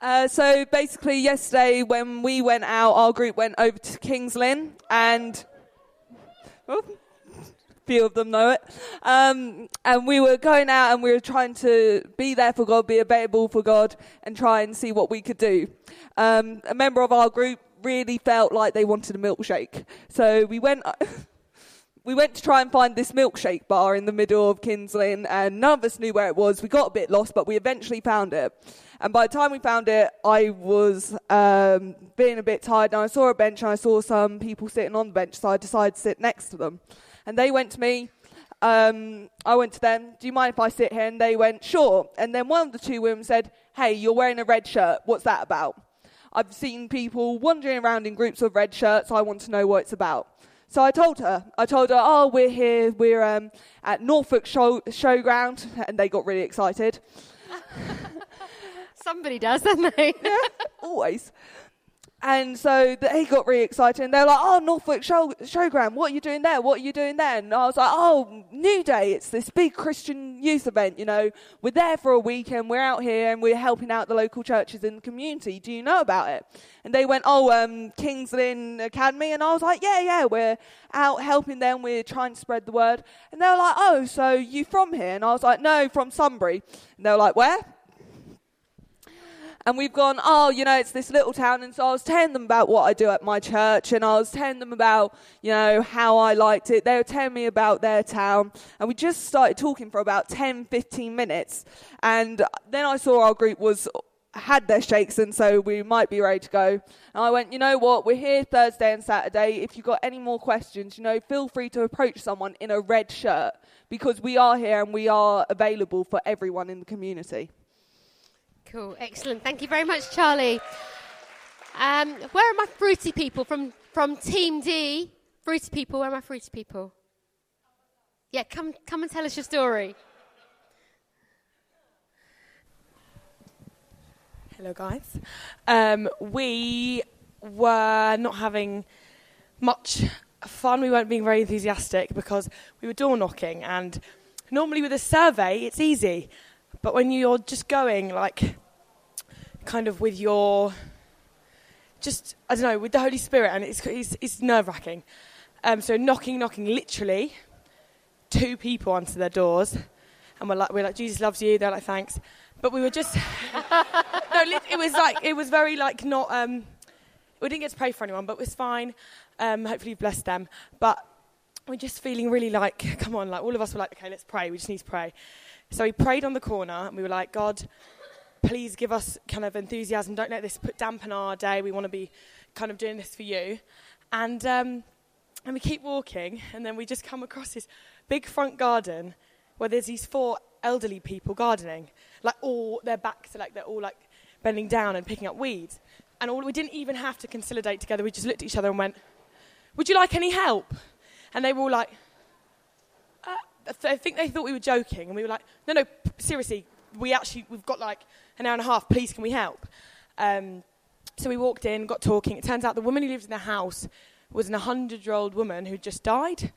Uh, so basically, yesterday when we went out, our group went over to Kings Lynn, and oh, few of them know it. Um, and we were going out, and we were trying to be there for God, be available for God, and try and see what we could do. Um, a member of our group really felt like they wanted a milkshake, so we went. we went to try and find this milkshake bar in the middle of Kings and none of us knew where it was. We got a bit lost, but we eventually found it. And by the time we found it, I was um, being a bit tired, and I saw a bench, and I saw some people sitting on the bench, so I decided to sit next to them. And they went to me. Um, I went to them. Do you mind if I sit here? And they went, sure. And then one of the two women said, Hey, you're wearing a red shirt. What's that about? I've seen people wandering around in groups with red shirts. I want to know what it's about. So I told her, I told her, oh, we're here, we're um, at Norfolk show, Showground, and they got really excited. Somebody does, don't they? yeah, always. And so they got really excited and they were like, oh, Norfolk show, Showground, what are you doing there? What are you doing there? And I was like, oh, New Day, it's this big Christian youth event, you know. We're there for a weekend, we're out here and we're helping out the local churches in the community. Do you know about it? And they went, oh, um, Kings Lynn Academy. And I was like, yeah, yeah, we're out helping them. We're trying to spread the word. And they were like, oh, so you from here? And I was like, no, from Sunbury. And they were like, where? And we've gone, oh, you know, it's this little town. And so I was telling them about what I do at my church, and I was telling them about, you know, how I liked it. They were telling me about their town, and we just started talking for about 10, 15 minutes. And then I saw our group was had their shakes and so we might be ready to go. And I went, you know what, we're here Thursday and Saturday. If you've got any more questions, you know, feel free to approach someone in a red shirt because we are here and we are available for everyone in the community. Cool, excellent. Thank you very much, Charlie. Um, where are my fruity people from, from Team D? Fruity people, where are my fruity people? Yeah, come, come and tell us your story. Hello, guys. Um, we were not having much fun. We weren't being very enthusiastic because we were door knocking, and normally with a survey, it's easy. But when you're just going, like, kind of with your, just, I don't know, with the Holy Spirit, and it's, it's, it's nerve wracking. Um, so knocking, knocking, literally, two people answer their doors, and we're like, we're like, Jesus loves you. They're like, thanks. But we were just, no, it was like, it was very like not, um, we didn't get to pray for anyone, but it was fine. Um, hopefully, you've blessed them. But we're just feeling really like, come on, like all of us were like, okay, let's pray. We just need to pray. So we prayed on the corner and we were like, God, please give us kind of enthusiasm. Don't let this put dampen our day. We want to be kind of doing this for you. And, um, and we keep walking, and then we just come across this big front garden where there's these four elderly people gardening. Like all their backs are like they're all like bending down and picking up weeds. And all, we didn't even have to consolidate together. We just looked at each other and went, Would you like any help? And they were all like, I think they thought we were joking, and we were like, no, no, seriously, we actually, we've got like an hour and a half, please, can we help? Um, so we walked in, got talking. It turns out the woman who lived in the house was an 100 year old woman who just died,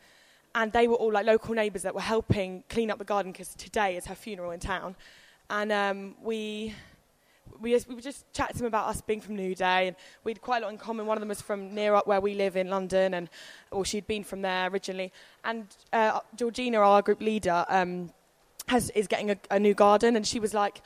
and they were all like local neighbours that were helping clean up the garden because today is her funeral in town. And um, we we, just, we just chatted to them about us being from New Day, and we had quite a lot in common. One of them was from near up where we live in London, and or she'd been from there originally. And uh, Georgina, our group leader, um, has, is getting a, a, new garden, and she was like,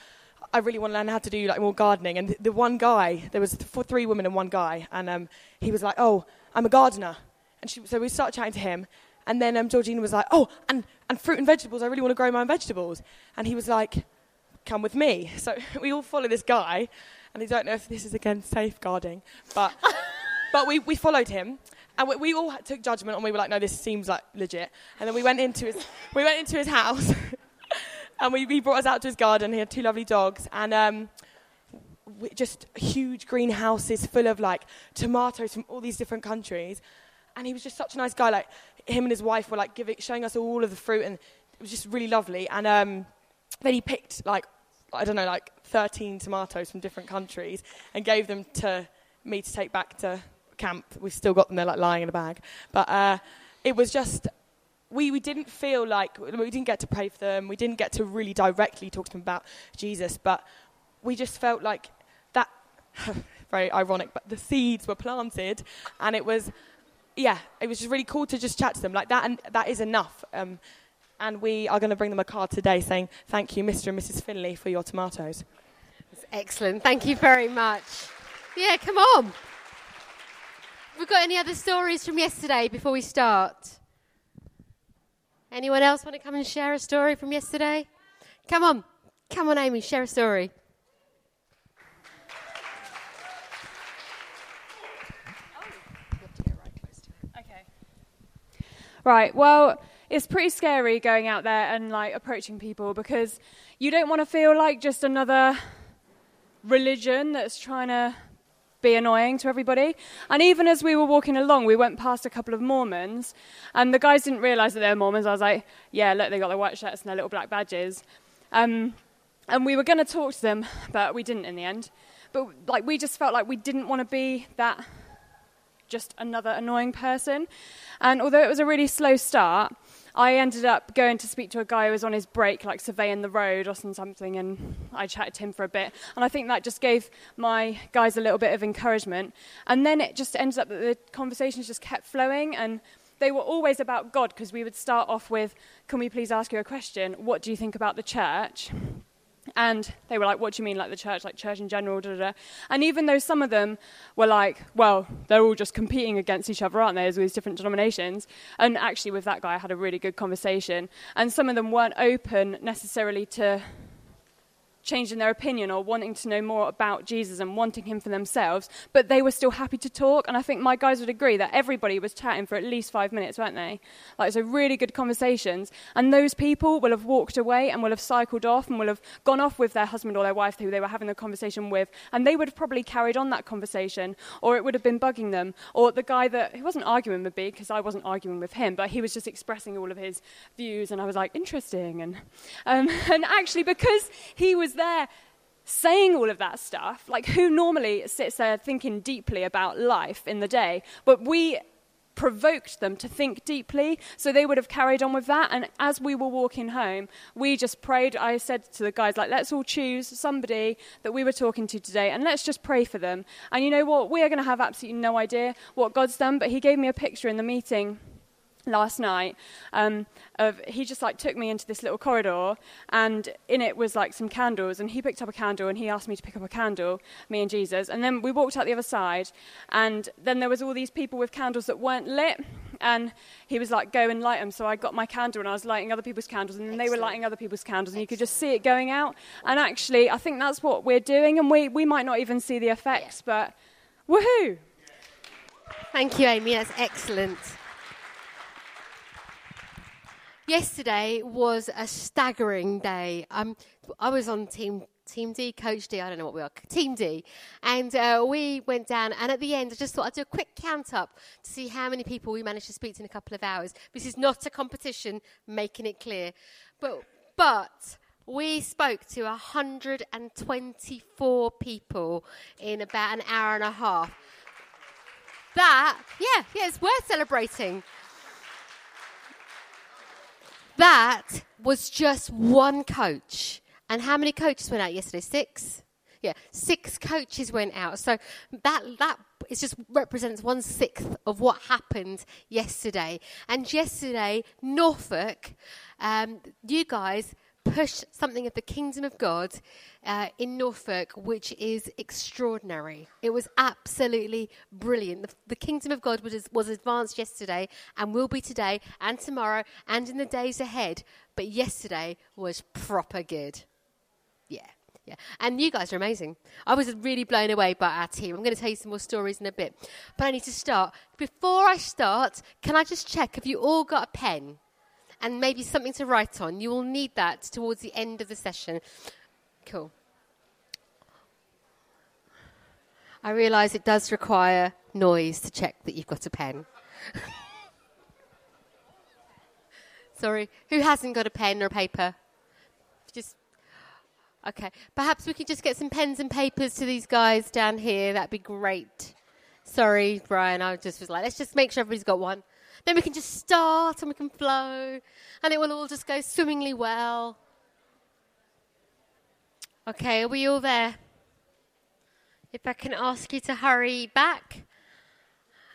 "I really want to learn how to do like more gardening." And the, the one guy, there was th- three women and one guy, and um, he was like, "Oh, I'm a gardener," and she, so we started chatting to him. And then um, Georgina was like, "Oh, and, and fruit and vegetables. I really want to grow my own vegetables." And he was like, come with me. So we all follow this guy, and I don't know if this is against safeguarding, but, but we, we followed him. And we, we, all took judgment, and we were like, "No, this seems like legit." And then we went into his, we went into his house, and we, he brought us out to his garden. He had two lovely dogs, and um, just huge greenhouses full of like tomatoes from all these different countries. And he was just such a nice guy. Like him and his wife were like giving, showing us all of the fruit, and it was just really lovely. And um, then he picked like I don't know, like 13 tomatoes from different countries and gave them to me to take back to camp. We've still got them, they're like lying in a bag. But uh, it was just, we, we didn't feel like, we didn't get to pray for them, we didn't get to really directly talk to them about Jesus, but we just felt like that very ironic, but the seeds were planted, and it was, yeah, it was just really cool to just chat to them like that, and that is enough. Um, and we are going to bring them a card today saying thank you, Mr. and Mrs. Finley, for your tomatoes. That's excellent. Thank you very much. Yeah, come on. We've got any other stories from yesterday before we start? Anyone else want to come and share a story from yesterday? Come on. Come on, Amy, share a story. Right, well, it's pretty scary going out there and like approaching people because you don't want to feel like just another religion that's trying to be annoying to everybody. And even as we were walking along, we went past a couple of Mormons, and the guys didn't realize that they were Mormons. I was like, yeah, look, they got their white shirts and their little black badges. Um, and we were going to talk to them, but we didn't in the end. But like, we just felt like we didn't want to be that just another annoying person. And although it was a really slow start, I ended up going to speak to a guy who was on his break, like surveying the road or something, and I chatted to him for a bit. And I think that just gave my guys a little bit of encouragement. And then it just ended up that the conversations just kept flowing, and they were always about God because we would start off with, Can we please ask you a question? What do you think about the church? And they were like, What do you mean, like the church, like church in general? Da, da, da. And even though some of them were like, Well, they're all just competing against each other, aren't they, as all these different denominations? And actually, with that guy, I had a really good conversation. And some of them weren't open necessarily to changing their opinion or wanting to know more about Jesus and wanting him for themselves, but they were still happy to talk. And I think my guys would agree that everybody was chatting for at least five minutes, weren't they? Like, so really good conversations. And those people will have walked away and will have cycled off and will have gone off with their husband or their wife who they were having the conversation with, and they would have probably carried on that conversation, or it would have been bugging them. Or the guy that, he wasn't arguing with me because I wasn't arguing with him, but he was just expressing all of his views, and I was like, interesting. And, um, and actually, because he was there saying all of that stuff, like who normally sits there thinking deeply about life in the day, but we provoked them to think deeply, so they would have carried on with that. And as we were walking home, we just prayed. I said to the guys, like, let's all choose somebody that we were talking to today, and let's just pray for them. And you know what? We are going to have absolutely no idea what God's done, but He gave me a picture in the meeting last night um, of he just like took me into this little corridor and in it was like some candles and he picked up a candle and he asked me to pick up a candle me and jesus. And then we walked out the other side and then there was all these people with candles that weren't lit and he was like go and light them so i got my candle and i was lighting other people's candles and then Excellent. they were lighting other people's candles and you could just see it going out. And actually i think that's what we're doing and we, we might not even see the effects yeah. but woohoo! Thank you amy. That's excellent Yesterday was a staggering day. Um, I was on team Team D, Coach D, I don't know what we are, Team D. And uh, we went down, and at the end, I just thought I'd do a quick count up to see how many people we managed to speak to in a couple of hours. This is not a competition, making it clear. But, but we spoke to 124 people in about an hour and a half. That, yeah, yeah, it's worth celebrating. That was just one coach. And how many coaches went out yesterday? Six? Yeah, six coaches went out. So that that it just represents one sixth of what happened yesterday. And yesterday, Norfolk, um, you guys push something of the kingdom of God uh, in Norfolk, which is extraordinary. It was absolutely brilliant. The, the kingdom of God was, was advanced yesterday and will be today and tomorrow and in the days ahead. But yesterday was proper good. Yeah. Yeah. And you guys are amazing. I was really blown away by our team. I'm going to tell you some more stories in a bit. But I need to start. Before I start, can I just check have you all got a pen? And maybe something to write on. You will need that towards the end of the session. Cool. I realise it does require noise to check that you've got a pen. Sorry, who hasn't got a pen or paper? Just okay. Perhaps we could just get some pens and papers to these guys down here. That'd be great. Sorry, Brian. I just was like, let's just make sure everybody's got one. Then we can just start and we can flow, and it will all just go swimmingly well. Okay, are we all there? If I can ask you to hurry back.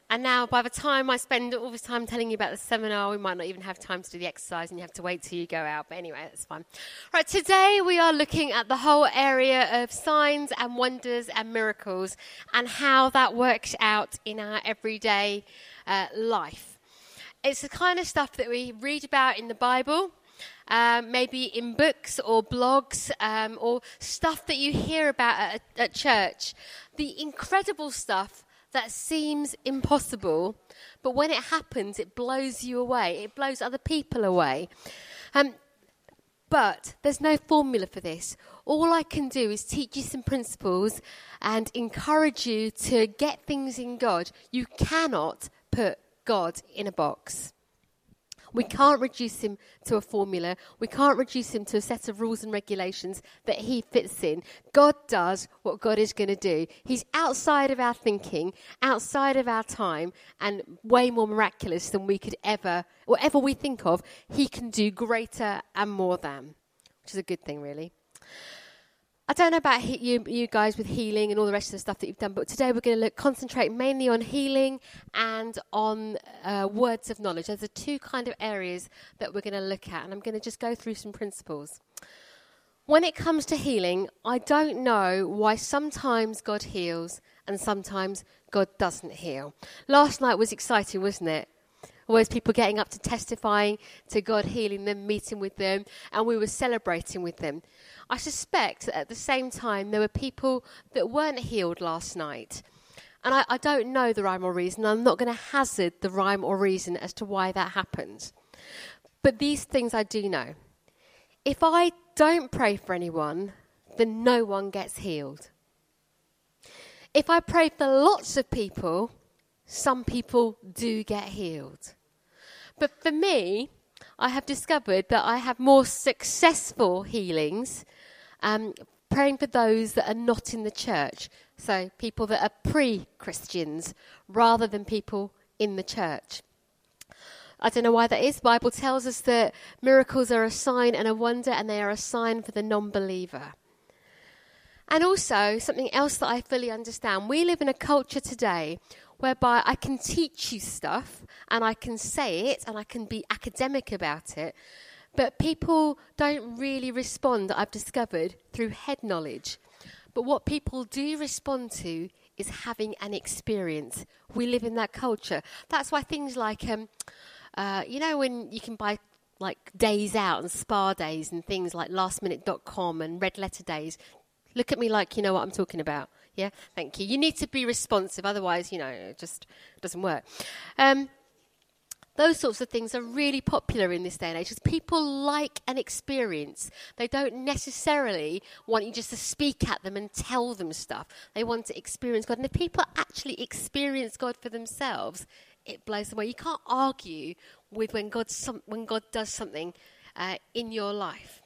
And now, by the time I spend all this time telling you about the seminar, we might not even have time to do the exercise and you have to wait till you go out. But anyway, that's fine. Right, today we are looking at the whole area of signs and wonders and miracles and how that works out in our everyday uh, life. It's the kind of stuff that we read about in the Bible. Um, maybe in books or blogs um, or stuff that you hear about at, at church. The incredible stuff that seems impossible, but when it happens, it blows you away. It blows other people away. Um, but there's no formula for this. All I can do is teach you some principles and encourage you to get things in God. You cannot put God in a box. We can't reduce him to a formula. We can't reduce him to a set of rules and regulations that he fits in. God does what God is going to do. He's outside of our thinking, outside of our time, and way more miraculous than we could ever, whatever we think of, he can do greater and more than, which is a good thing, really. I don't know about he, you, you guys with healing and all the rest of the stuff that you've done, but today we're going to look, concentrate mainly on healing and on uh, words of knowledge. There's the two kind of areas that we're going to look at, and I'm going to just go through some principles. When it comes to healing, I don't know why sometimes God heals and sometimes God doesn't heal. Last night was exciting, wasn't it? Always people getting up to testifying to God healing them, meeting with them, and we were celebrating with them. I suspect that at the same time there were people that weren't healed last night. And I, I don't know the rhyme or reason. I'm not going to hazard the rhyme or reason as to why that happened. But these things I do know. If I don't pray for anyone, then no one gets healed. If I pray for lots of people, some people do get healed. But for me, I have discovered that I have more successful healings um, praying for those that are not in the church. So people that are pre Christians rather than people in the church. I don't know why that is. The Bible tells us that miracles are a sign and a wonder, and they are a sign for the non believer. And also, something else that I fully understand we live in a culture today whereby I can teach you stuff and I can say it and I can be academic about it, but people don't really respond, I've discovered, through head knowledge. But what people do respond to is having an experience. We live in that culture. That's why things like, um, uh, you know, when you can buy like days out and spa days and things like lastminute.com and red letter days. Look at me like you know what I'm talking about. Yeah, thank you. You need to be responsive, otherwise, you know, it just doesn't work. Um, those sorts of things are really popular in this day and age because people like an experience. They don't necessarily want you just to speak at them and tell them stuff. They want to experience God. And if people actually experience God for themselves, it blows them away. You can't argue with when God, some, when God does something uh, in your life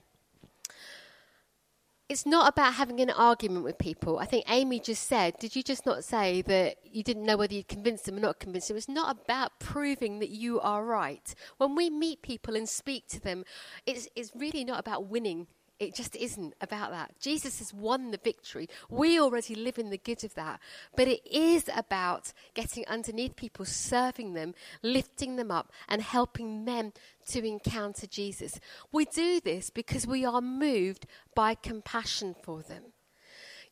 it's not about having an argument with people. I think Amy just said, did you just not say that you didn't know whether you'd convince them or not convince them? It's not about proving that you are right. When we meet people and speak to them, it's, it's really not about winning it just isn't about that. Jesus has won the victory. We already live in the good of that. But it is about getting underneath people, serving them, lifting them up, and helping them to encounter Jesus. We do this because we are moved by compassion for them.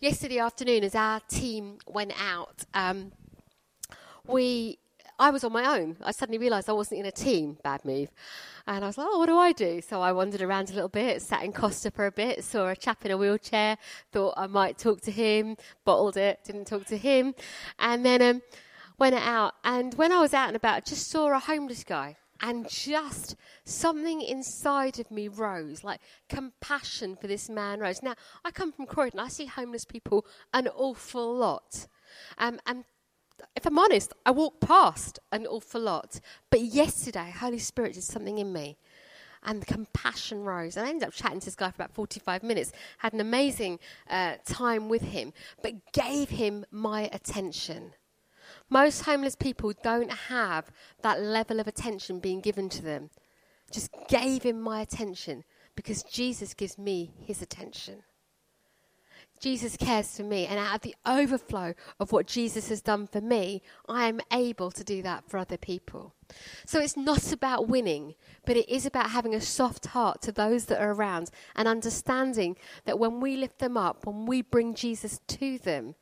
Yesterday afternoon, as our team went out, um, we I was on my own. I suddenly realised I wasn't in a team. Bad move. And I was like, oh, what do I do? So I wandered around a little bit, sat in Costa for a bit, saw a chap in a wheelchair, thought I might talk to him, bottled it, didn't talk to him. And then um, went out. And when I was out and about, I just saw a homeless guy. And just something inside of me rose, like compassion for this man rose. Now, I come from Croydon. I see homeless people an awful lot. Um, and if I'm honest, I walk past an awful lot. But yesterday, Holy Spirit did something in me. And compassion rose. And I ended up chatting to this guy for about 45 minutes, had an amazing uh, time with him, but gave him my attention. Most homeless people don't have that level of attention being given to them. Just gave him my attention because Jesus gives me his attention. Jesus cares for me, and out of the overflow of what Jesus has done for me, I am able to do that for other people. So it's not about winning, but it is about having a soft heart to those that are around and understanding that when we lift them up, when we bring Jesus to them,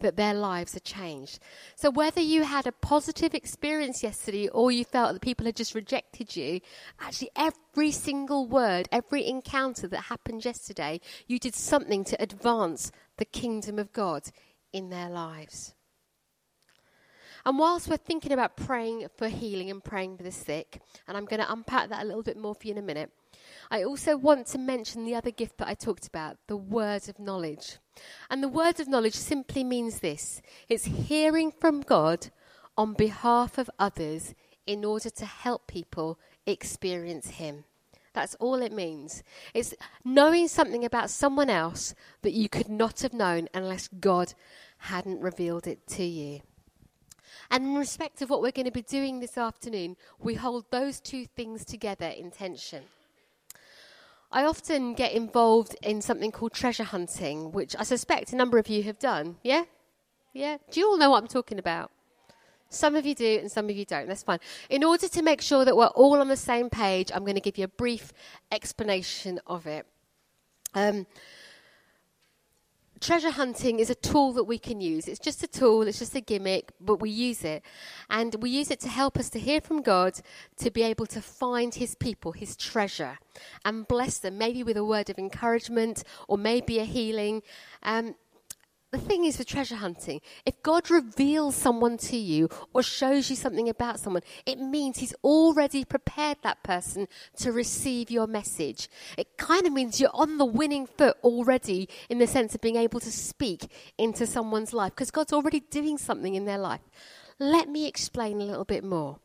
that their lives are changed. So, whether you had a positive experience yesterday or you felt that people had just rejected you, actually, every single word, every encounter that happened yesterday, you did something to advance the kingdom of God in their lives. And whilst we're thinking about praying for healing and praying for the sick, and I'm going to unpack that a little bit more for you in a minute, I also want to mention the other gift that I talked about the word of knowledge. And the word of knowledge simply means this it's hearing from God on behalf of others in order to help people experience Him. That's all it means. It's knowing something about someone else that you could not have known unless God hadn't revealed it to you. And in respect of what we're going to be doing this afternoon, we hold those two things together in tension. I often get involved in something called treasure hunting, which I suspect a number of you have done. Yeah? Yeah? Do you all know what I'm talking about? Some of you do and some of you don't. That's fine. In order to make sure that we're all on the same page, I'm going to give you a brief explanation of it. Um, treasure hunting is a tool that we can use. It's just a tool, it's just a gimmick, but we use it. And we use it to help us to hear from God, to be able to find His people, His treasure, and bless them, maybe with a word of encouragement or maybe a healing. Um, the thing is with treasure hunting, if God reveals someone to you or shows you something about someone, it means He's already prepared that person to receive your message. It kind of means you're on the winning foot already in the sense of being able to speak into someone's life because God's already doing something in their life. Let me explain a little bit more.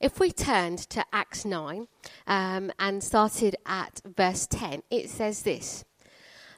If we turned to Acts 9 um, and started at verse 10, it says this.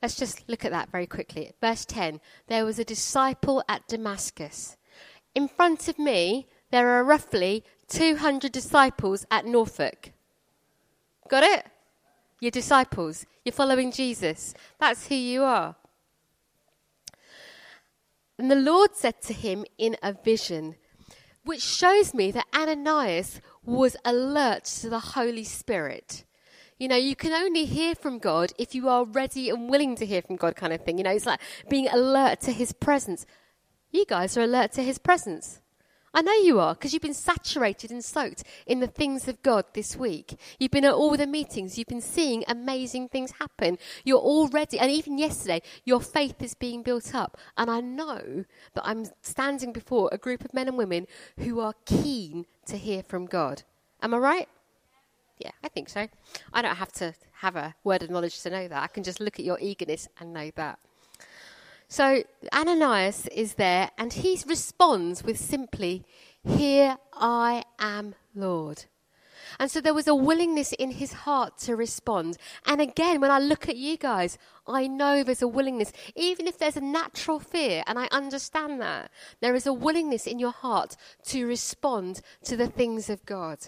Let's just look at that very quickly. Verse 10 There was a disciple at Damascus. In front of me, there are roughly 200 disciples at Norfolk. Got it? You're disciples. You're following Jesus. That's who you are. And the Lord said to him in a vision, which shows me that Ananias was alert to the Holy Spirit. You know, you can only hear from God if you are ready and willing to hear from God, kind of thing. You know, it's like being alert to His presence. You guys are alert to His presence. I know you are because you've been saturated and soaked in the things of God this week. You've been at all the meetings. You've been seeing amazing things happen. You're already, and even yesterday, your faith is being built up. And I know that I'm standing before a group of men and women who are keen to hear from God. Am I right? Yeah, I think so. I don't have to have a word of knowledge to know that. I can just look at your eagerness and know that. So Ananias is there and he responds with simply, Here I am, Lord. And so there was a willingness in his heart to respond. And again, when I look at you guys, I know there's a willingness, even if there's a natural fear, and I understand that, there is a willingness in your heart to respond to the things of God.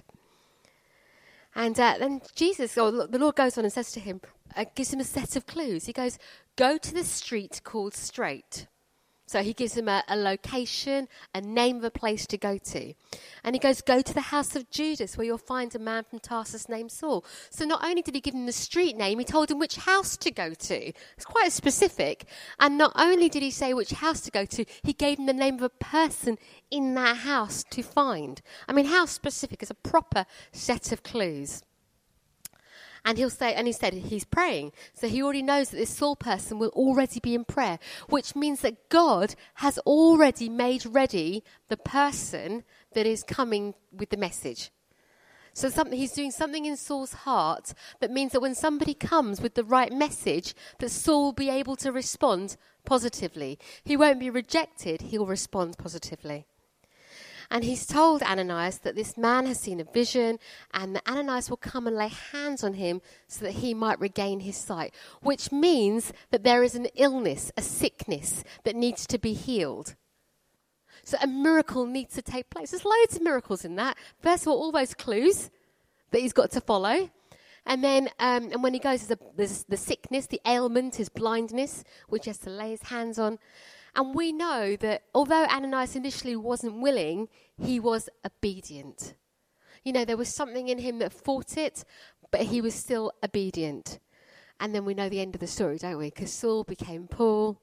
And uh, then Jesus, or the Lord goes on and says to him, uh, gives him a set of clues. He goes, Go to the street called Straight. So he gives him a, a, location, a name of a place to go to. And he goes, Go to the house of Judas, where you'll find a man from Tarsus named Saul. So not only did he give him the street name, he told him which house to go to. It's quite specific. And not only did he say which house to go to, he gave him the name of a person in that house to find. I mean, how specific is a proper set of clues? And he'll say, and he said he's praying. So he already knows that this Saul person will already be in prayer, which means that God has already made ready the person that is coming with the message. So something, he's doing something in Saul's heart that means that when somebody comes with the right message, that Saul will be able to respond positively. He won't be rejected, he'll respond positively. And he's told Ananias that this man has seen a vision and that Ananias will come and lay hands on him so that he might regain his sight, which means that there is an illness, a sickness that needs to be healed. So a miracle needs to take place. There's loads of miracles in that. First of all, all those clues that he's got to follow. And then, um, and when he goes, there's, a, there's the sickness, the ailment, his blindness, which he has to lay his hands on. And we know that although Ananias initially wasn't willing, he was obedient. You know, there was something in him that fought it, but he was still obedient. And then we know the end of the story, don't we? Because Saul became Paul.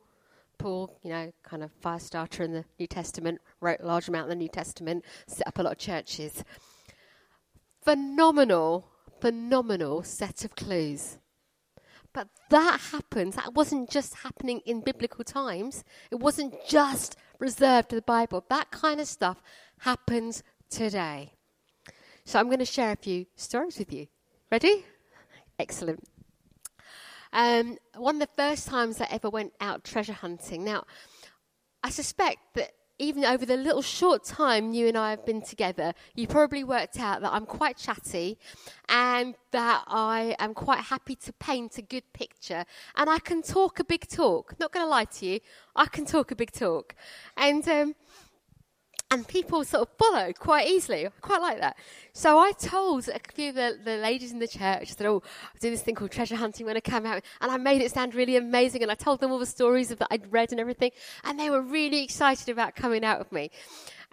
Paul, you know, kind of fire starter in the New Testament, wrote a large amount in the New Testament, set up a lot of churches. Phenomenal, phenomenal set of clues. But that happens. That wasn't just happening in biblical times. It wasn't just reserved to the Bible. That kind of stuff happens today. So I'm going to share a few stories with you. Ready? Excellent. Um, one of the first times I ever went out treasure hunting. Now, I suspect that even over the little short time you and I have been together, you probably worked out that I'm quite chatty and that I am quite happy to paint a good picture and I can talk a big talk. Not going to lie to you, I can talk a big talk. And um, and people sort of follow quite easily. I quite like that. So I told a few of the, the ladies in the church that, oh, I do this thing called treasure hunting when I come out, and I made it sound really amazing, and I told them all the stories that I'd read and everything, and they were really excited about coming out with me.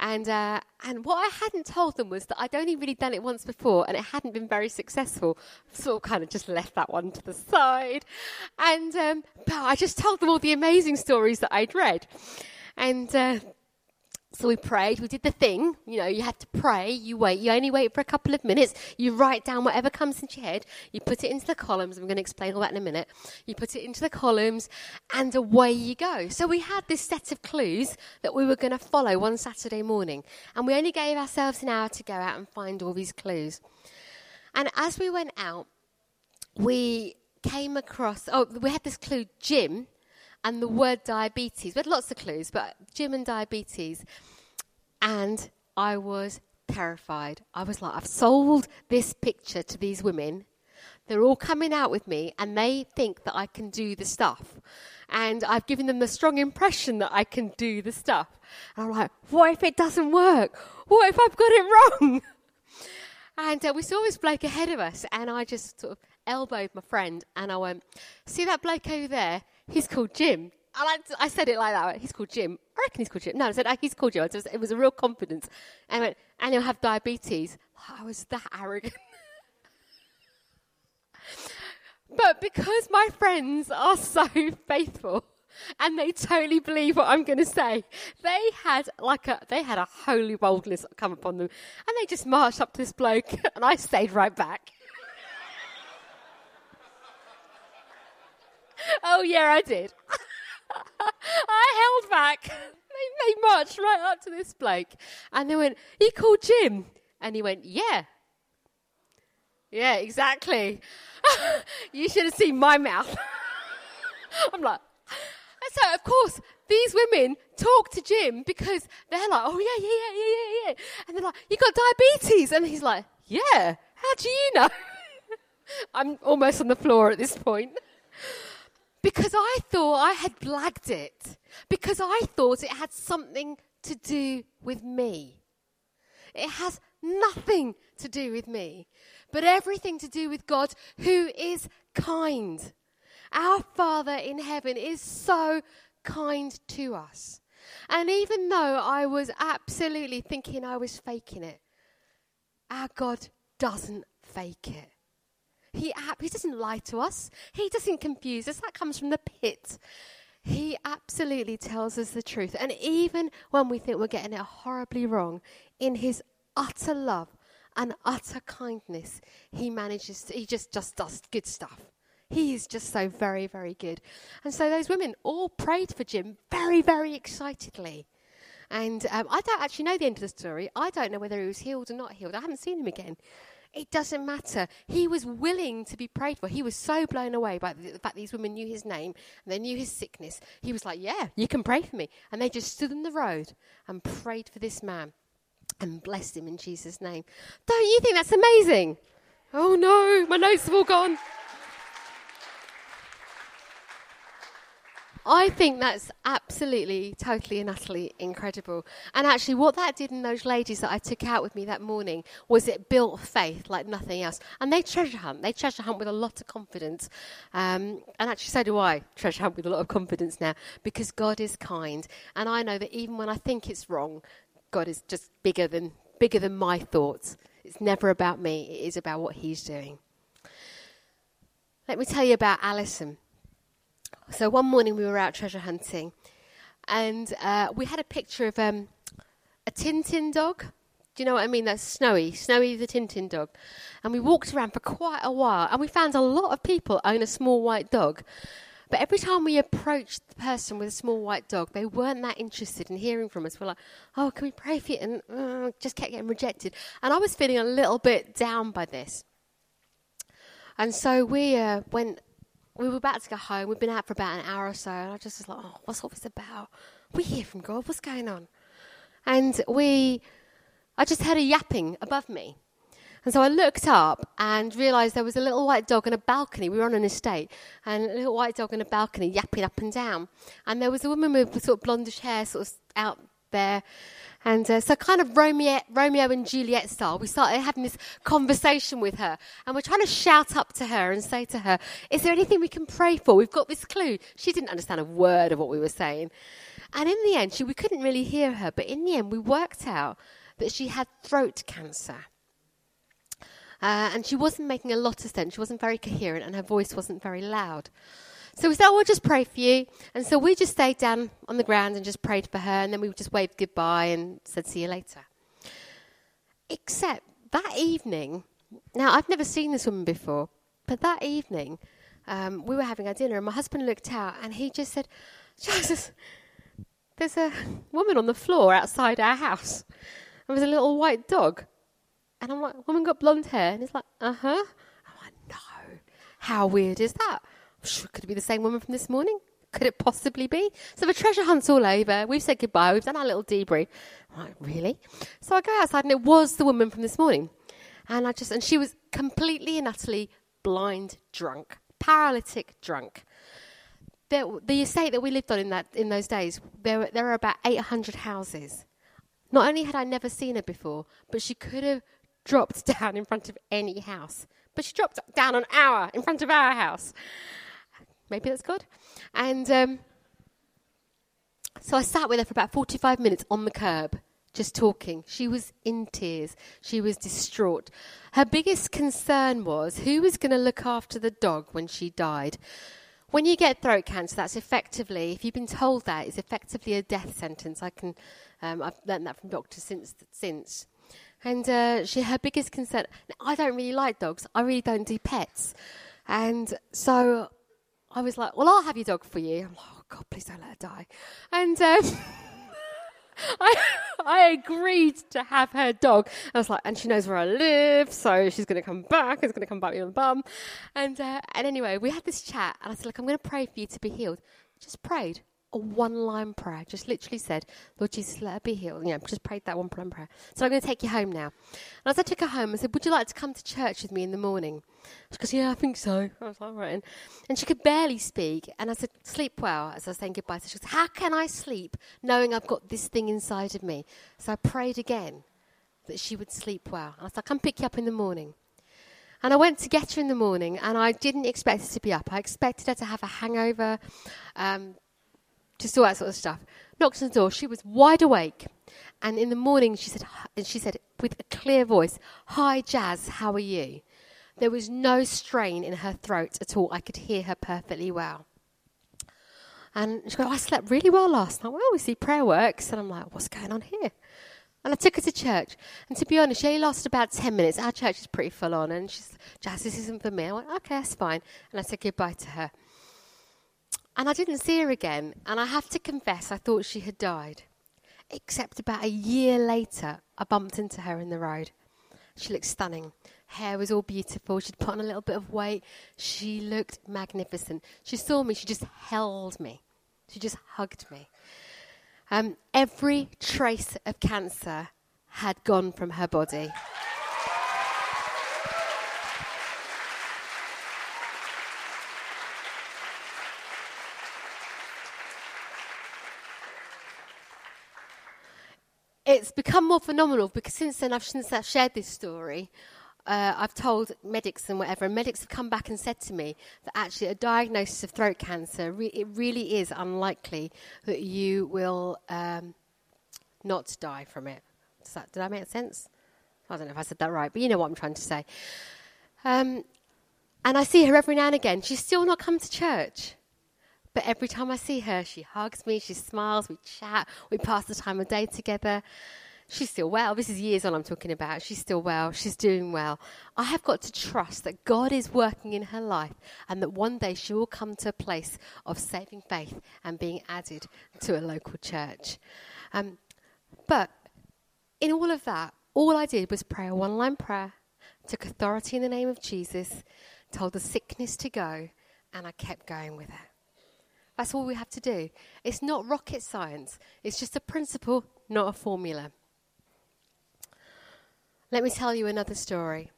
And uh, and what I hadn't told them was that I'd only really done it once before, and it hadn't been very successful. So kind of just left that one to the side, and um, I just told them all the amazing stories that I'd read, and. Uh, so we prayed, we did the thing, you know, you have to pray, you wait, you only wait for a couple of minutes, you write down whatever comes into your head, you put it into the columns, I'm going to explain all that in a minute. You put it into the columns, and away you go. So we had this set of clues that we were going to follow one Saturday morning, and we only gave ourselves an hour to go out and find all these clues. And as we went out, we came across, oh, we had this clue, Jim, and the word diabetes. We had lots of clues, but Jim and diabetes. And I was terrified. I was like, I've sold this picture to these women. They're all coming out with me and they think that I can do the stuff. And I've given them the strong impression that I can do the stuff. And I'm like, what if it doesn't work? What if I've got it wrong? And uh, we saw this bloke ahead of us, and I just sort of elbowed my friend, and I went, See that bloke over there? He's called Jim. I, I said it like that. He's called Jim. I reckon he's called Jim. No, I said, he's called Jim. It was, it was a real confidence. And I went, and he'll have diabetes. I was that arrogant. but because my friends are so faithful and they totally believe what I'm going to say, they had like a, they had a holy boldness come upon them. And they just marched up to this bloke and I stayed right back. Oh, yeah, I did. I held back. They, they marched right up to this bloke. And they went, He called Jim. And he went, Yeah. Yeah, exactly. you should have seen my mouth. I'm like, so of course, these women talk to Jim because they're like, oh yeah, yeah, yeah, yeah, yeah. And they're like, you got diabetes. And he's like, yeah, how do you know? I'm almost on the floor at this point because I thought I had blagged it, because I thought it had something to do with me. It has nothing to do with me, but everything to do with God who is kind. Our Father in heaven is so kind to us. And even though I was absolutely thinking I was faking it, our God doesn't fake it. He, he doesn't lie to us. He doesn't confuse us. That comes from the pit. He absolutely tells us the truth. And even when we think we're getting it horribly wrong, in his utter love and utter kindness, he manages to, he just, just does good stuff. He is just so very, very good. And so those women all prayed for Jim very, very excitedly. And um, I don't actually know the end of the story. I don't know whether he was healed or not healed. I haven't seen him again. It doesn't matter. He was willing to be prayed for. He was so blown away by the fact these women knew his name and they knew his sickness. He was like, Yeah, you can pray for me. And they just stood in the road and prayed for this man and blessed him in Jesus' name. Don't you think that's amazing? Oh no, my notes have all gone. I think that's absolutely, totally, and utterly incredible. And actually, what that did in those ladies that I took out with me that morning was it built faith like nothing else. And they treasure hunt. They treasure hunt with a lot of confidence. Um, and actually, so do I treasure hunt with a lot of confidence now because God is kind. And I know that even when I think it's wrong, God is just bigger than, bigger than my thoughts. It's never about me, it is about what He's doing. Let me tell you about Alison. So one morning we were out treasure hunting, and uh, we had a picture of um, a Tintin dog. Do you know what I mean? That's Snowy, Snowy the Tintin dog. And we walked around for quite a while, and we found a lot of people own a small white dog. But every time we approached the person with a small white dog, they weren't that interested in hearing from us. We're like, oh, can we pray for you? And uh, just kept getting rejected. And I was feeling a little bit down by this. And so we uh, went we were about to go home. We'd been out for about an hour or so, and I just was like, "Oh, what's all this about? We hear from God. What's going on?" And we, I just heard a yapping above me, and so I looked up and realised there was a little white dog on a balcony. We were on an estate, and a little white dog on a balcony yapping up and down. And there was a woman with sort of blondish hair, sort of out there, and uh, so, kind of Romeo, Romeo and Juliet style, we started having this conversation with her. And we're trying to shout up to her and say to her, Is there anything we can pray for? We've got this clue. She didn't understand a word of what we were saying. And in the end, she, we couldn't really hear her. But in the end, we worked out that she had throat cancer. Uh, and she wasn't making a lot of sense. She wasn't very coherent, and her voice wasn't very loud. So we said, oh, we'll just pray for you. And so we just stayed down on the ground and just prayed for her. And then we just waved goodbye and said, see you later. Except that evening, now I've never seen this woman before, but that evening, um, we were having our dinner and my husband looked out and he just said, Jesus, there's a woman on the floor outside our house. There was a little white dog. And I'm like, woman got blonde hair. And he's like, uh huh. I'm like, no. How weird is that? Could it be the same woman from this morning? Could it possibly be? So the treasure hunt's all over. We've said goodbye. We've done our little debrief. Like, really? So I go outside and it was the woman from this morning. And I just, and she was completely and utterly blind drunk, paralytic drunk. There, the estate that we lived on in that in those days, there were, there were about 800 houses. Not only had I never seen her before, but she could have dropped down in front of any house. But she dropped down an hour in front of our house. Maybe that's good. And um, so I sat with her for about 45 minutes on the curb, just talking. She was in tears. She was distraught. Her biggest concern was who was going to look after the dog when she died. When you get throat cancer, that's effectively, if you've been told that, it's effectively a death sentence. I can, um, I've learned that from doctors since. since. And uh, she, her biggest concern, I don't really like dogs. I really don't do pets. And so I was like, well, I'll have your dog for you. I'm like, oh, God, please don't let her die. And um, I, I agreed to have her dog. I was like, and she knows where I live, so she's going to come back. It's going to come back me on the bum. And, uh, and anyway, we had this chat, and I said, look, I'm going to pray for you to be healed. Just prayed a one line prayer, just literally said, Lord Jesus, let her be healed. You know, just prayed that one line prayer. So I'm going to take you home now. And as I took her home, I said, Would you like to come to church with me in the morning? She goes, Yeah, I think so. I was like, All right. And she could barely speak. And I said, Sleep well, as I was saying goodbye. So she goes, How can I sleep knowing I've got this thing inside of me? So I prayed again that she would sleep well. And I was like, Come pick you up in the morning. And I went to get her in the morning, and I didn't expect her to be up. I expected her to have a hangover, um, just all that sort of stuff. Knocked on the door. She was wide awake, and in the morning she said, and she said with a clear voice, "Hi, Jazz, how are you?" There was no strain in her throat at all. I could hear her perfectly well. And she goes, oh, I slept really well last night. Well, we see prayer works. And I'm like, what's going on here? And I took her to church. And to be honest, she only lasted about 10 minutes. Our church is pretty full on. And she's, Jazz, this isn't for me. I went, okay, that's fine. And I said goodbye to her. And I didn't see her again. And I have to confess, I thought she had died. Except about a year later, I bumped into her in the road. She looked stunning. hair was all beautiful. She'd put on a little bit of weight. She looked magnificent. She saw me, she just held me. She just hugged me. Um, every trace of cancer had gone from her body. It's become more phenomenal because since then, I've, since I've shared this story, uh, I've told medics and whatever, and medics have come back and said to me that actually a diagnosis of throat cancer, re- it really is unlikely that you will um, not die from it. That, did that make sense? I don't know if I said that right, but you know what I'm trying to say. Um, and I see her every now and again. She's still not come to church. But every time I see her, she hugs me, she smiles, we chat, we pass the time of day together. She's still well. This is years on I'm talking about. She's still well. She's doing well. I have got to trust that God is working in her life and that one day she will come to a place of saving faith and being added to a local church. Um, but in all of that, all I did was pray a one line prayer, took authority in the name of Jesus, told the sickness to go, and I kept going with it. That's all we have to do. It's not rocket science, it's just a principle, not a formula. Let me tell you another story.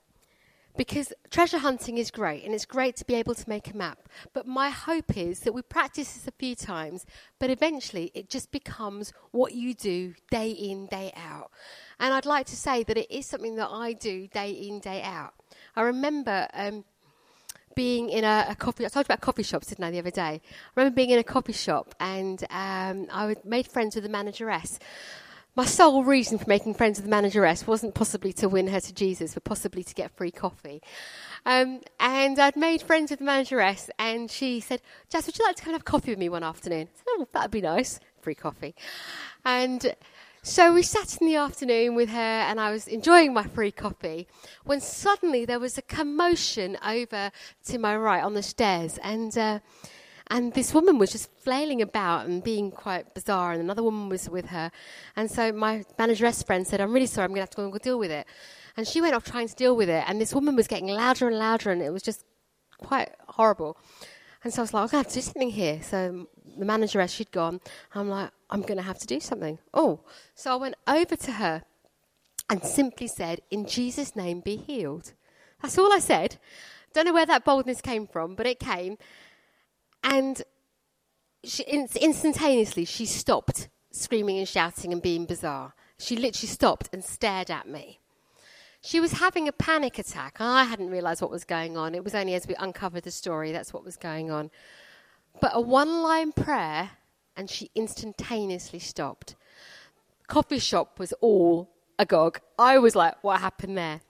Because treasure hunting is great, and it's great to be able to make a map. But my hope is that we practice this a few times, but eventually it just becomes what you do day in, day out. And I'd like to say that it is something that I do day in, day out. I remember um, being in a, a, coffee. I you about coffee shops, didn't I, the other day? I remember being in a coffee shop and um, I made friends with the manageress. My sole reason for making friends with the manageress wasn't possibly to win her to Jesus, but possibly to get free coffee. Um, and I'd made friends with the manageress, and she said, "Jazz, would you like to come and have coffee with me one afternoon?" I said, "Oh, that'd be nice, free coffee." And so we sat in the afternoon with her, and I was enjoying my free coffee when suddenly there was a commotion over to my right on the stairs, and uh, and this woman was just flailing about and being quite bizarre, and another woman was with her, and so my manageress friend said, "I'm really sorry, I'm going to have to go and deal with it," and she went off trying to deal with it, and this woman was getting louder and louder, and it was just quite horrible. And so I was like, I'm going to have to do something here. So the manageress, she'd gone. I'm like, I'm going to have to do something. Oh, so I went over to her and simply said, In Jesus' name, be healed. That's all I said. Don't know where that boldness came from, but it came. And she, instantaneously, she stopped screaming and shouting and being bizarre. She literally stopped and stared at me. She was having a panic attack. I hadn't realized what was going on. It was only as we uncovered the story that's what was going on. But a one line prayer, and she instantaneously stopped. Coffee shop was all agog. I was like, what happened there?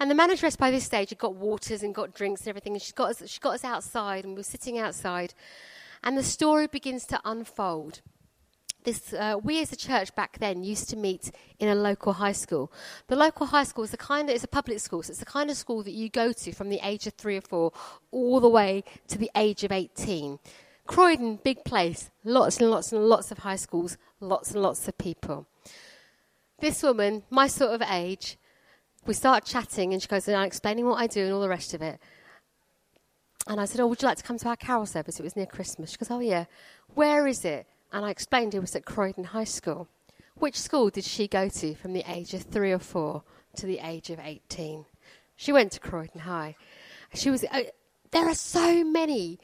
And the manageress by this stage had got waters and got drinks and everything, and she got us, she got us outside, and we were sitting outside. And the story begins to unfold this, uh, we as a church back then used to meet in a local high school. The local high school is the kind of, it's a public school, so it's the kind of school that you go to from the age of three or four all the way to the age of 18. Croydon, big place, lots and lots and lots of high schools, lots and lots of people. This woman, my sort of age, we start chatting and she goes, and I'm explaining what I do and all the rest of it. And I said, Oh, would you like to come to our carol service? It was near Christmas. She goes, Oh, yeah. Where is it? and I explained it was at Croydon High School. Which school did she go to from the age of three or four to the age of 18? She went to Croydon High. She was. Uh, there are so many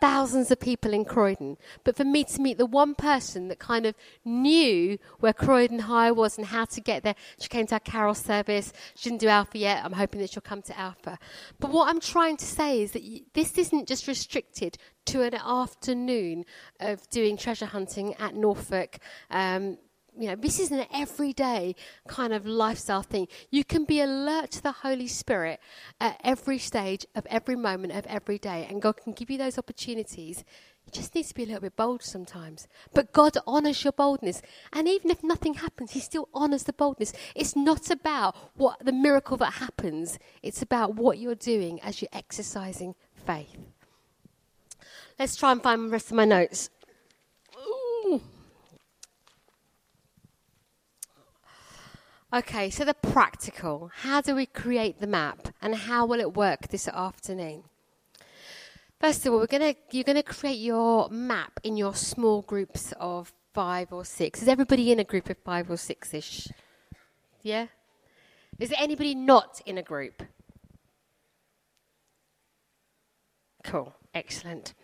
thousands of people in Croydon, but for me to meet the one person that kind of knew where Croydon High was and how to get there, she came to our carol service. She didn't do Alpha yet. I'm hoping that she'll come to Alpha. But what I'm trying to say is that this isn't just restricted to an afternoon of doing treasure hunting at Norfolk. Um, you know, this is an everyday kind of lifestyle thing. You can be alert to the Holy Spirit at every stage of every moment of every day, and God can give you those opportunities. You just need to be a little bit bold sometimes. But God honors your boldness. And even if nothing happens, He still honors the boldness. It's not about what the miracle that happens, it's about what you're doing as you're exercising faith. Let's try and find the rest of my notes. Okay, so the practical. How do we create the map? And how will it work this afternoon? First of all, we're gonna, you're going to create your map in your small groups of five or six. Is everybody in a group of five or six ish? Yeah? Is there anybody not in a group? Cool, excellent.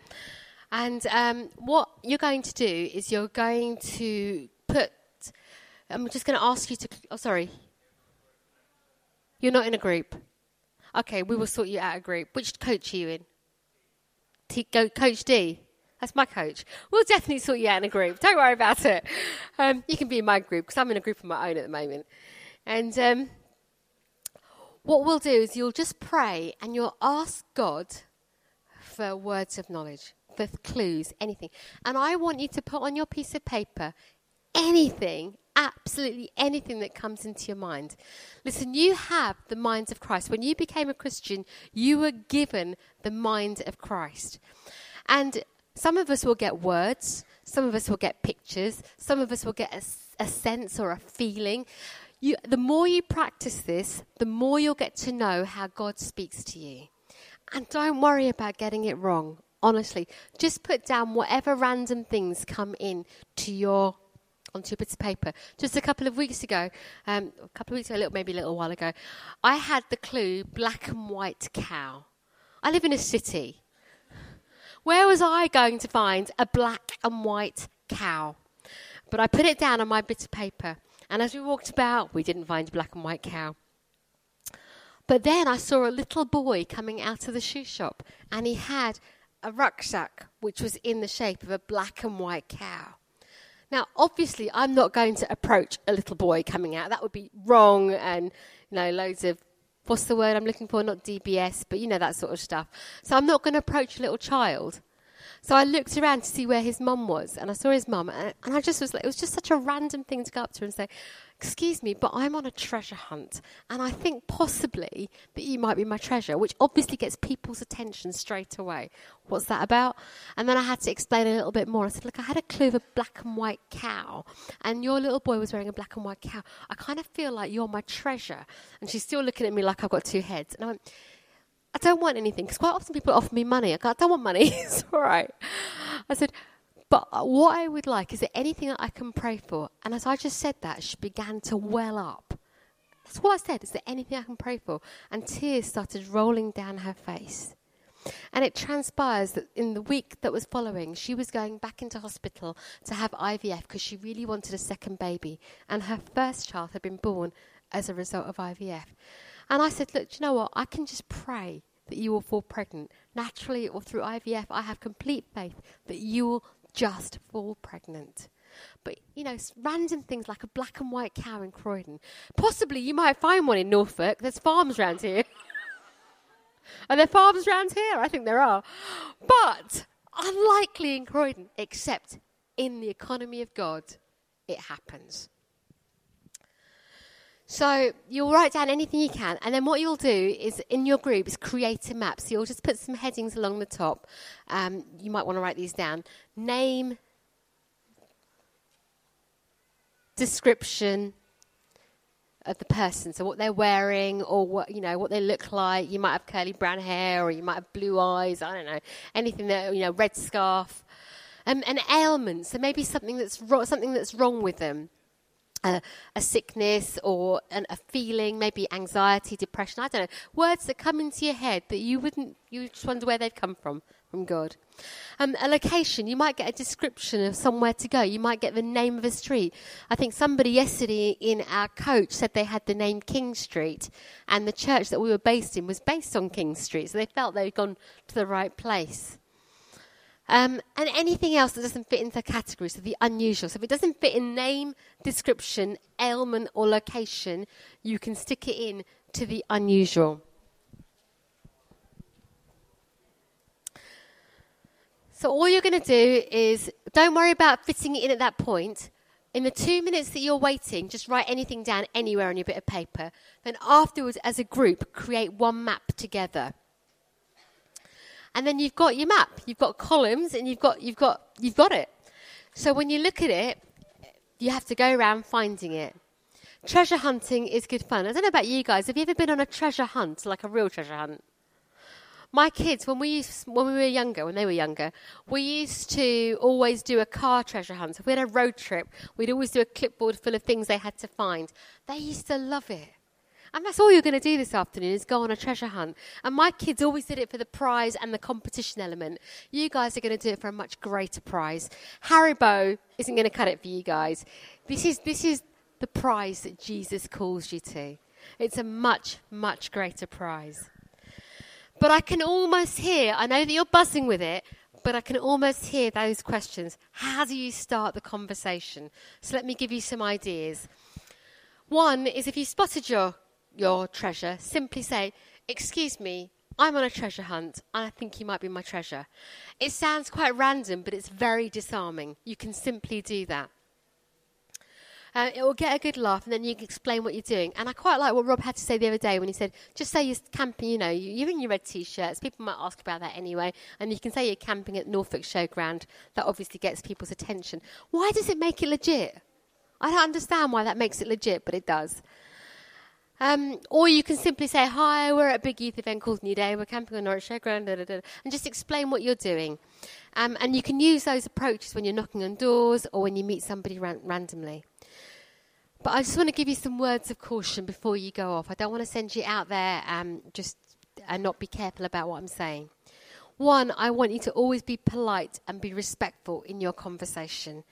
And um, what you're going to do is you're going to put. I'm just going to ask you to. Oh, sorry. You're not in a group. Okay, we will sort you out a group. Which coach are you in? T- go, coach D. That's my coach. We'll definitely sort you out in a group. Don't worry about it. Um, you can be in my group because I'm in a group of my own at the moment. And um, what we'll do is you'll just pray and you'll ask God for words of knowledge, for clues, anything. And I want you to put on your piece of paper anything, absolutely anything that comes into your mind. Listen, you have the mind of Christ. When you became a Christian, you were given the mind of Christ. And some of us will get words, some of us will get pictures, some of us will get a, a sense or a feeling. You, the more you practice this, the more you'll get to know how God speaks to you. And don't worry about getting it wrong. Honestly, just put down whatever random things come in to your onto a bit of paper. Just a couple of weeks ago, um, a couple of weeks ago, a little, maybe a little while ago, I had the clue black and white cow. I live in a city. Where was I going to find a black and white cow? But I put it down on my bit of paper, and as we walked about, we didn't find a black and white cow. But then I saw a little boy coming out of the shoe shop, and he had a rucksack which was in the shape of a black and white cow. Now, obviously, I'm not going to approach a little boy coming out. That would be wrong, and you know, loads of what's the word I'm looking for? Not DBS, but you know that sort of stuff. So I'm not going to approach a little child. So I looked around to see where his mum was, and I saw his mum, and, I just was like, it was just such a random thing to go up to her and say, Excuse me, but I'm on a treasure hunt, and I think possibly that you might be my treasure, which obviously gets people's attention straight away. What's that about? And then I had to explain a little bit more. I said, Look, I had a clue of a black and white cow, and your little boy was wearing a black and white cow. I kind of feel like you're my treasure. And she's still looking at me like I've got two heads. And I went, I don't want anything, because quite often people offer me money. I go, I don't want money. it's all right. I said, but what I would like is there anything that I can pray for? And as I just said that, she began to well up. That's all I said. Is there anything I can pray for? And tears started rolling down her face. And it transpires that in the week that was following, she was going back into hospital to have IVF because she really wanted a second baby. And her first child had been born as a result of IVF. And I said, Look, do you know what? I can just pray that you will fall pregnant naturally or through IVF. I have complete faith that you will just fall pregnant. But, you know, random things like a black and white cow in Croydon. Possibly you might find one in Norfolk. There's farms around here. are there farms around here? I think there are. But unlikely in Croydon, except in the economy of God, it happens. So you'll write down anything you can, and then what you'll do is in your group is create a map. So you'll just put some headings along the top. Um, you might want to write these down. Name, description of the person, so what they're wearing or what you know what they look like. You might have curly brown hair, or you might have blue eyes. I don't know anything that you know, red scarf. Um, an ailment, so maybe something that's ro- something that's wrong with them a, a sickness or an, a feeling, maybe anxiety, depression. I don't know words that come into your head that you wouldn't. You just wonder where they've come from from God. Um, a location. You might get a description of somewhere to go. You might get the name of a street. I think somebody yesterday in our coach said they had the name King Street, and the church that we were based in was based on King Street, so they felt they'd gone to the right place. Um, and anything else that doesn't fit into the category, so the unusual. So if it doesn't fit in name, description, ailment, or location, you can stick it in to the unusual. So all you're going to do is don't worry about fitting it in at that point. In the two minutes that you're waiting, just write anything down anywhere on your bit of paper. Then afterwards, as a group, create one map together and then you've got your map. You've got columns, and you've got you've got you've got it. So when you look at it, you have to go around finding it. treasure hunting is good fun. I don't know about you guys. Have you ever been on a treasure hunt, like a real treasure hunt? My kids, when we used, when we were younger, when they were younger, we used to always do a car treasure hunt. If we had a road trip, we'd always do a clipboard full of things they had to find. They used to love it. And that's all you're going to do this afternoon is go on a treasure hunt. And my kids always did it for the prize and the competition element. You guys are going to do it for a much greater prize. Haribo isn't going to cut it for you guys. This is, this is the prize that Jesus calls you to. It's a much, much greater prize. But I can almost hear, I know that you're buzzing with it, but I can almost hear those questions. How do you start the conversation? So let me give you some ideas. One is if you spotted your your treasure, simply say, Excuse me, I'm on a treasure hunt and I think you might be my treasure. It sounds quite random, but it's very disarming. You can simply do that. Uh, it will get a good laugh, and then you can explain what you're doing. And I quite like what Rob had to say the other day when he said, just say you're camping, you know, you're in your red t shirts. People might ask about that anyway. And you can say you're camping at Norfolk Showground. That obviously gets people's attention. Why does it make it legit? I don't understand why that makes it legit, but it does. Um, or you can simply say, Hi, we're at a big youth event called New Day, we're camping on Norwich Showground, and just explain what you're doing. Um, and you can use those approaches when you're knocking on doors or when you meet somebody ran- randomly. But I just want to give you some words of caution before you go off. I don't want to send you out there um, just and not be careful about what I'm saying. One, I want you to always be polite and be respectful in your conversation.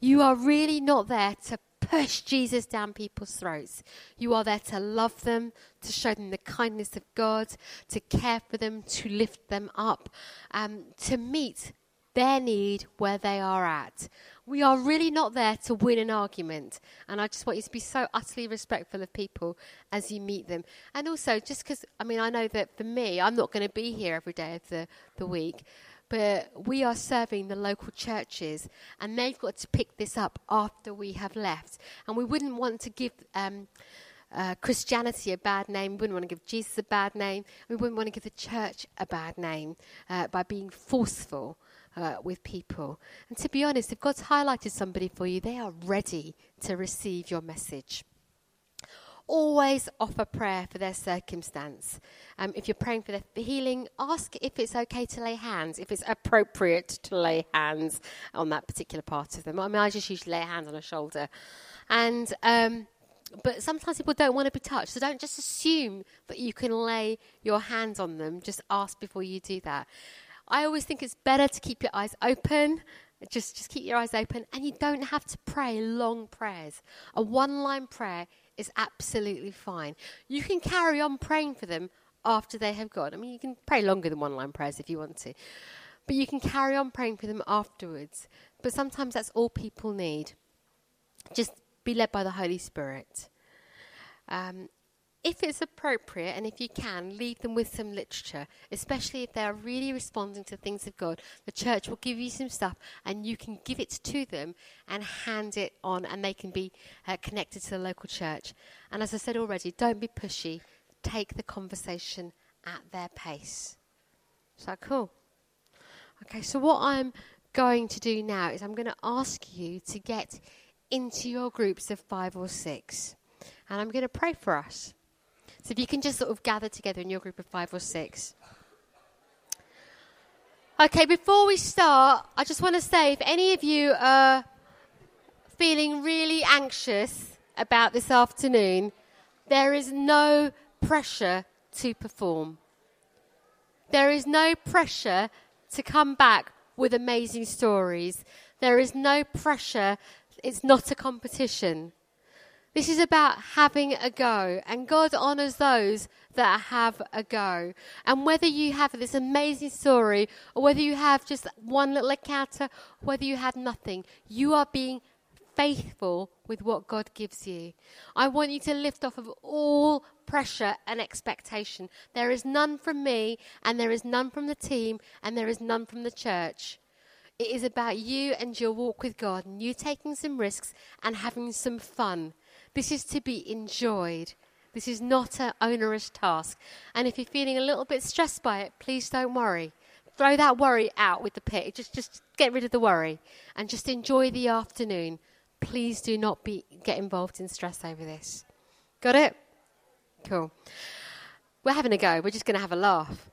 You are really not there to push Jesus down people's throats. You are there to love them, to show them the kindness of God, to care for them, to lift them up, um, to meet their need where they are at. We are really not there to win an argument. And I just want you to be so utterly respectful of people as you meet them. And also, just because, I mean, I know that for me, I'm not going to be here every day of the, the week but we are serving the local churches, and they've got to pick this up after we have left. And we wouldn't want to give um, uh, Christianity a bad name. We wouldn't want to give Jesus a bad name. We wouldn't want to give the church a bad name uh, by being forceful. Uh, with people. And to be honest, if God's highlighted somebody for you, they are ready to receive your message always offer prayer for their circumstance. Um, if you're praying for their healing, ask if it's okay to lay hands, if it's appropriate to lay hands on that particular part of them. I mean, I just usually lay hands on a shoulder. And. Um, but sometimes people don't want to be touched, so don't just assume that you can lay your hands on them. Just ask before you do that. I always think it's better to keep your eyes open just just keep your eyes open and you don't have to pray long prayers a one line prayer is absolutely fine. You can carry on praying for them after they have gone. I mean, you can pray longer than one line prayers if you want to, but you can carry on praying for them afterwards. But sometimes that's all people need. Just be led by the Holy Spirit. Um, if it's appropriate and if you can, leave them with some literature, especially if they're really responding to things of God. The church will give you some stuff and you can give it to them and hand it on, and they can be uh, connected to the local church. And as I said already, don't be pushy, take the conversation at their pace. Is that cool? Okay, so what I'm going to do now is I'm going to ask you to get into your groups of five or six, and I'm going to pray for us. So if you can just sort of gather together in your group of five or six. Okay, before we start, I just want to say if any of you are feeling really anxious about this afternoon, there is no pressure to perform. There is no pressure to come back with amazing stories. There is no pressure. It's not a competition. This is about having a go, and God honors those that have a go. And whether you have this amazing story, or whether you have just one little encounter, whether you have nothing, you are being faithful with what God gives you. I want you to lift off of all pressure and expectation. There is none from me, and there is none from the team, and there is none from the church. It is about you and your walk with God, and you taking some risks and having some fun. This is to be enjoyed. This is not an onerous task. And if you're feeling a little bit stressed by it, please don't worry. Throw that worry out with the pit. Just, just get rid of the worry and just enjoy the afternoon. Please do not be, get involved in stress over this. Got it? Cool. We're having a go. We're just going to have a laugh.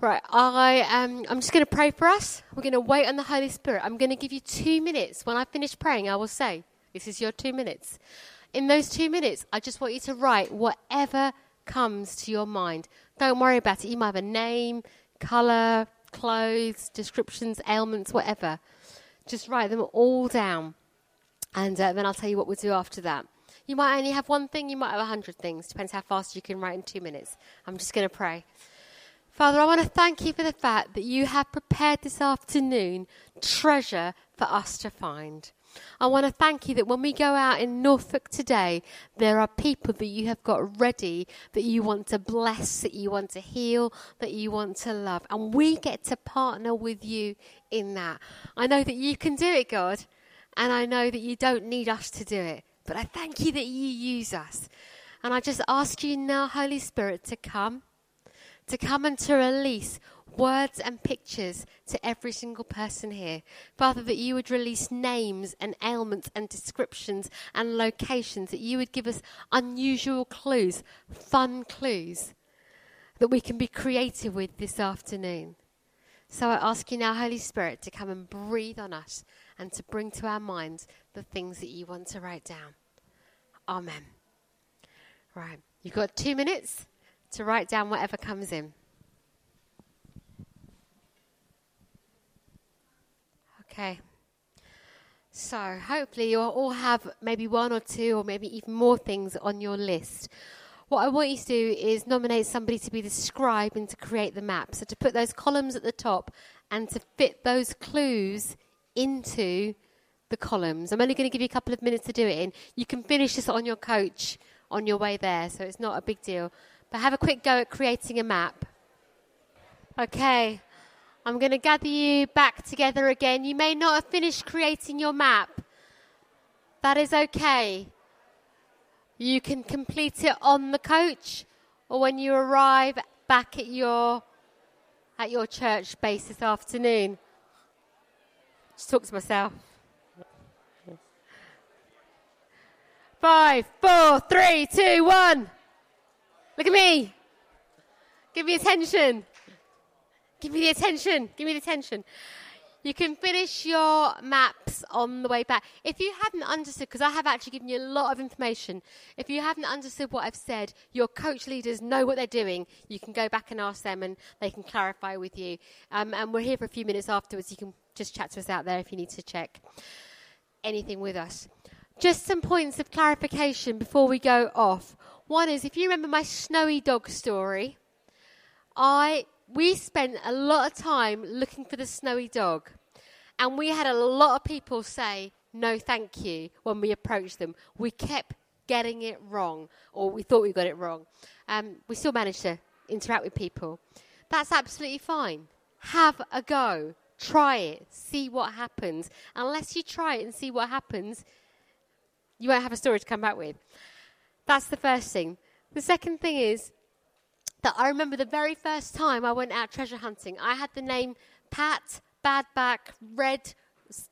Right, I, um, I'm just going to pray for us. We're going to wait on the Holy Spirit. I'm going to give you two minutes. When I finish praying, I will say, This is your two minutes. In those two minutes, I just want you to write whatever comes to your mind. Don't worry about it. You might have a name, colour, clothes, descriptions, ailments, whatever. Just write them all down. And uh, then I'll tell you what we'll do after that. You might only have one thing, you might have a hundred things. Depends how fast you can write in two minutes. I'm just going to pray. Father, I want to thank you for the fact that you have prepared this afternoon treasure for us to find. I want to thank you that when we go out in Norfolk today, there are people that you have got ready that you want to bless, that you want to heal, that you want to love. And we get to partner with you in that. I know that you can do it, God, and I know that you don't need us to do it. But I thank you that you use us. And I just ask you now, Holy Spirit, to come, to come and to release words and pictures to every single person here. Father, that you would release names and ailments and descriptions and locations, that you would give us unusual clues, fun clues that we can be creative with this afternoon. So I ask you now, Holy Spirit, to come and breathe on us and to bring to our minds the things that you want to write down. Amen. Right, you've got two minutes to write down whatever comes in. Okay. So, hopefully, you'll all have maybe one or two, or maybe even more things on your list. What I want you to do is nominate somebody to be the scribe and to create the map. So, to put those columns at the top and to fit those clues into the columns. I'm only going to give you a couple of minutes to do it in. You can finish this on your coach on your way there, so it's not a big deal. But have a quick go at creating a map. Okay. I'm going to gather you back together again. You may not have finished creating your map. That is okay. You can complete it on the coach or when you arrive back at your at your church base this afternoon. Just talk to myself. Five, four, three, two, one. Look at me. Give me attention. Give me the attention. Give me the attention. You can finish your maps on the way back. If you haven't understood, because I have actually given you a lot of information, if you haven't understood what I've said, your coach leaders know what they're doing. You can go back and ask them and they can clarify with you. Um, and we're here for a few minutes afterwards. You can just chat to us out there if you need to check anything with us. Just some points of clarification before we go off. One is if you remember my snowy dog story, I we spent a lot of time looking for the snowy dog. And we had a lot of people say, no, thank you, when we approached them. We kept getting it wrong, or we thought we got it wrong. Um, we still managed to interact with people. That's absolutely fine. Have a go. Try it. See what happens. Unless you try it and see what happens, you won't have a story to come back with. That's the first thing. The second thing is that I remember the very first time I went out treasure hunting. I had the name Pat, Badback, Red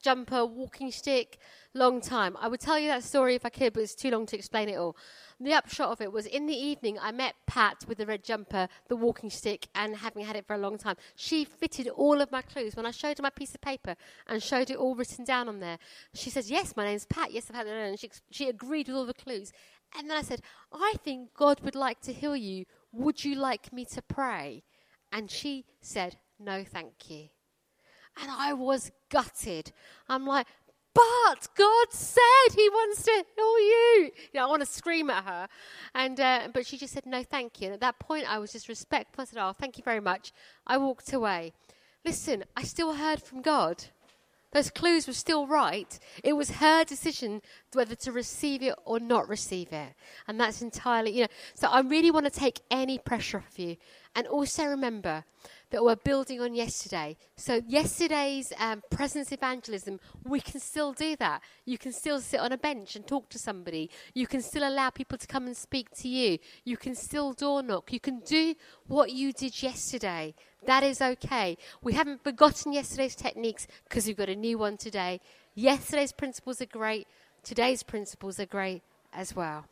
Jumper, Walking Stick, long time. I would tell you that story if I could, but it's too long to explain it all. The upshot of it was in the evening, I met Pat with the red jumper, the walking stick, and having had it for a long time. She fitted all of my clues. When I showed her my piece of paper and showed it all written down on there, she says, Yes, my name's Pat. Yes, I've had it. And she, she agreed with all the clues. And then I said, I think God would like to heal you would you like me to pray? And she said, No, thank you. And I was gutted. I'm like, but God said He wants to heal you. you know, I want to scream at her, and uh, but she just said no, thank you. And at that point, I was just respectful. I said, "Oh, thank you very much." I walked away. Listen, I still heard from God. Those clues were still right. It was her decision whether to receive it or not receive it. And that's entirely, you know. So I really want to take any pressure off you. And also remember that we're building on yesterday. So, yesterday's um, presence evangelism, we can still do that. You can still sit on a bench and talk to somebody. You can still allow people to come and speak to you. You can still door knock. You can do what you did yesterday. That is okay. We haven't forgotten yesterday's techniques because we've got a new one today. Yesterday's principles are great. today's principles are great as well.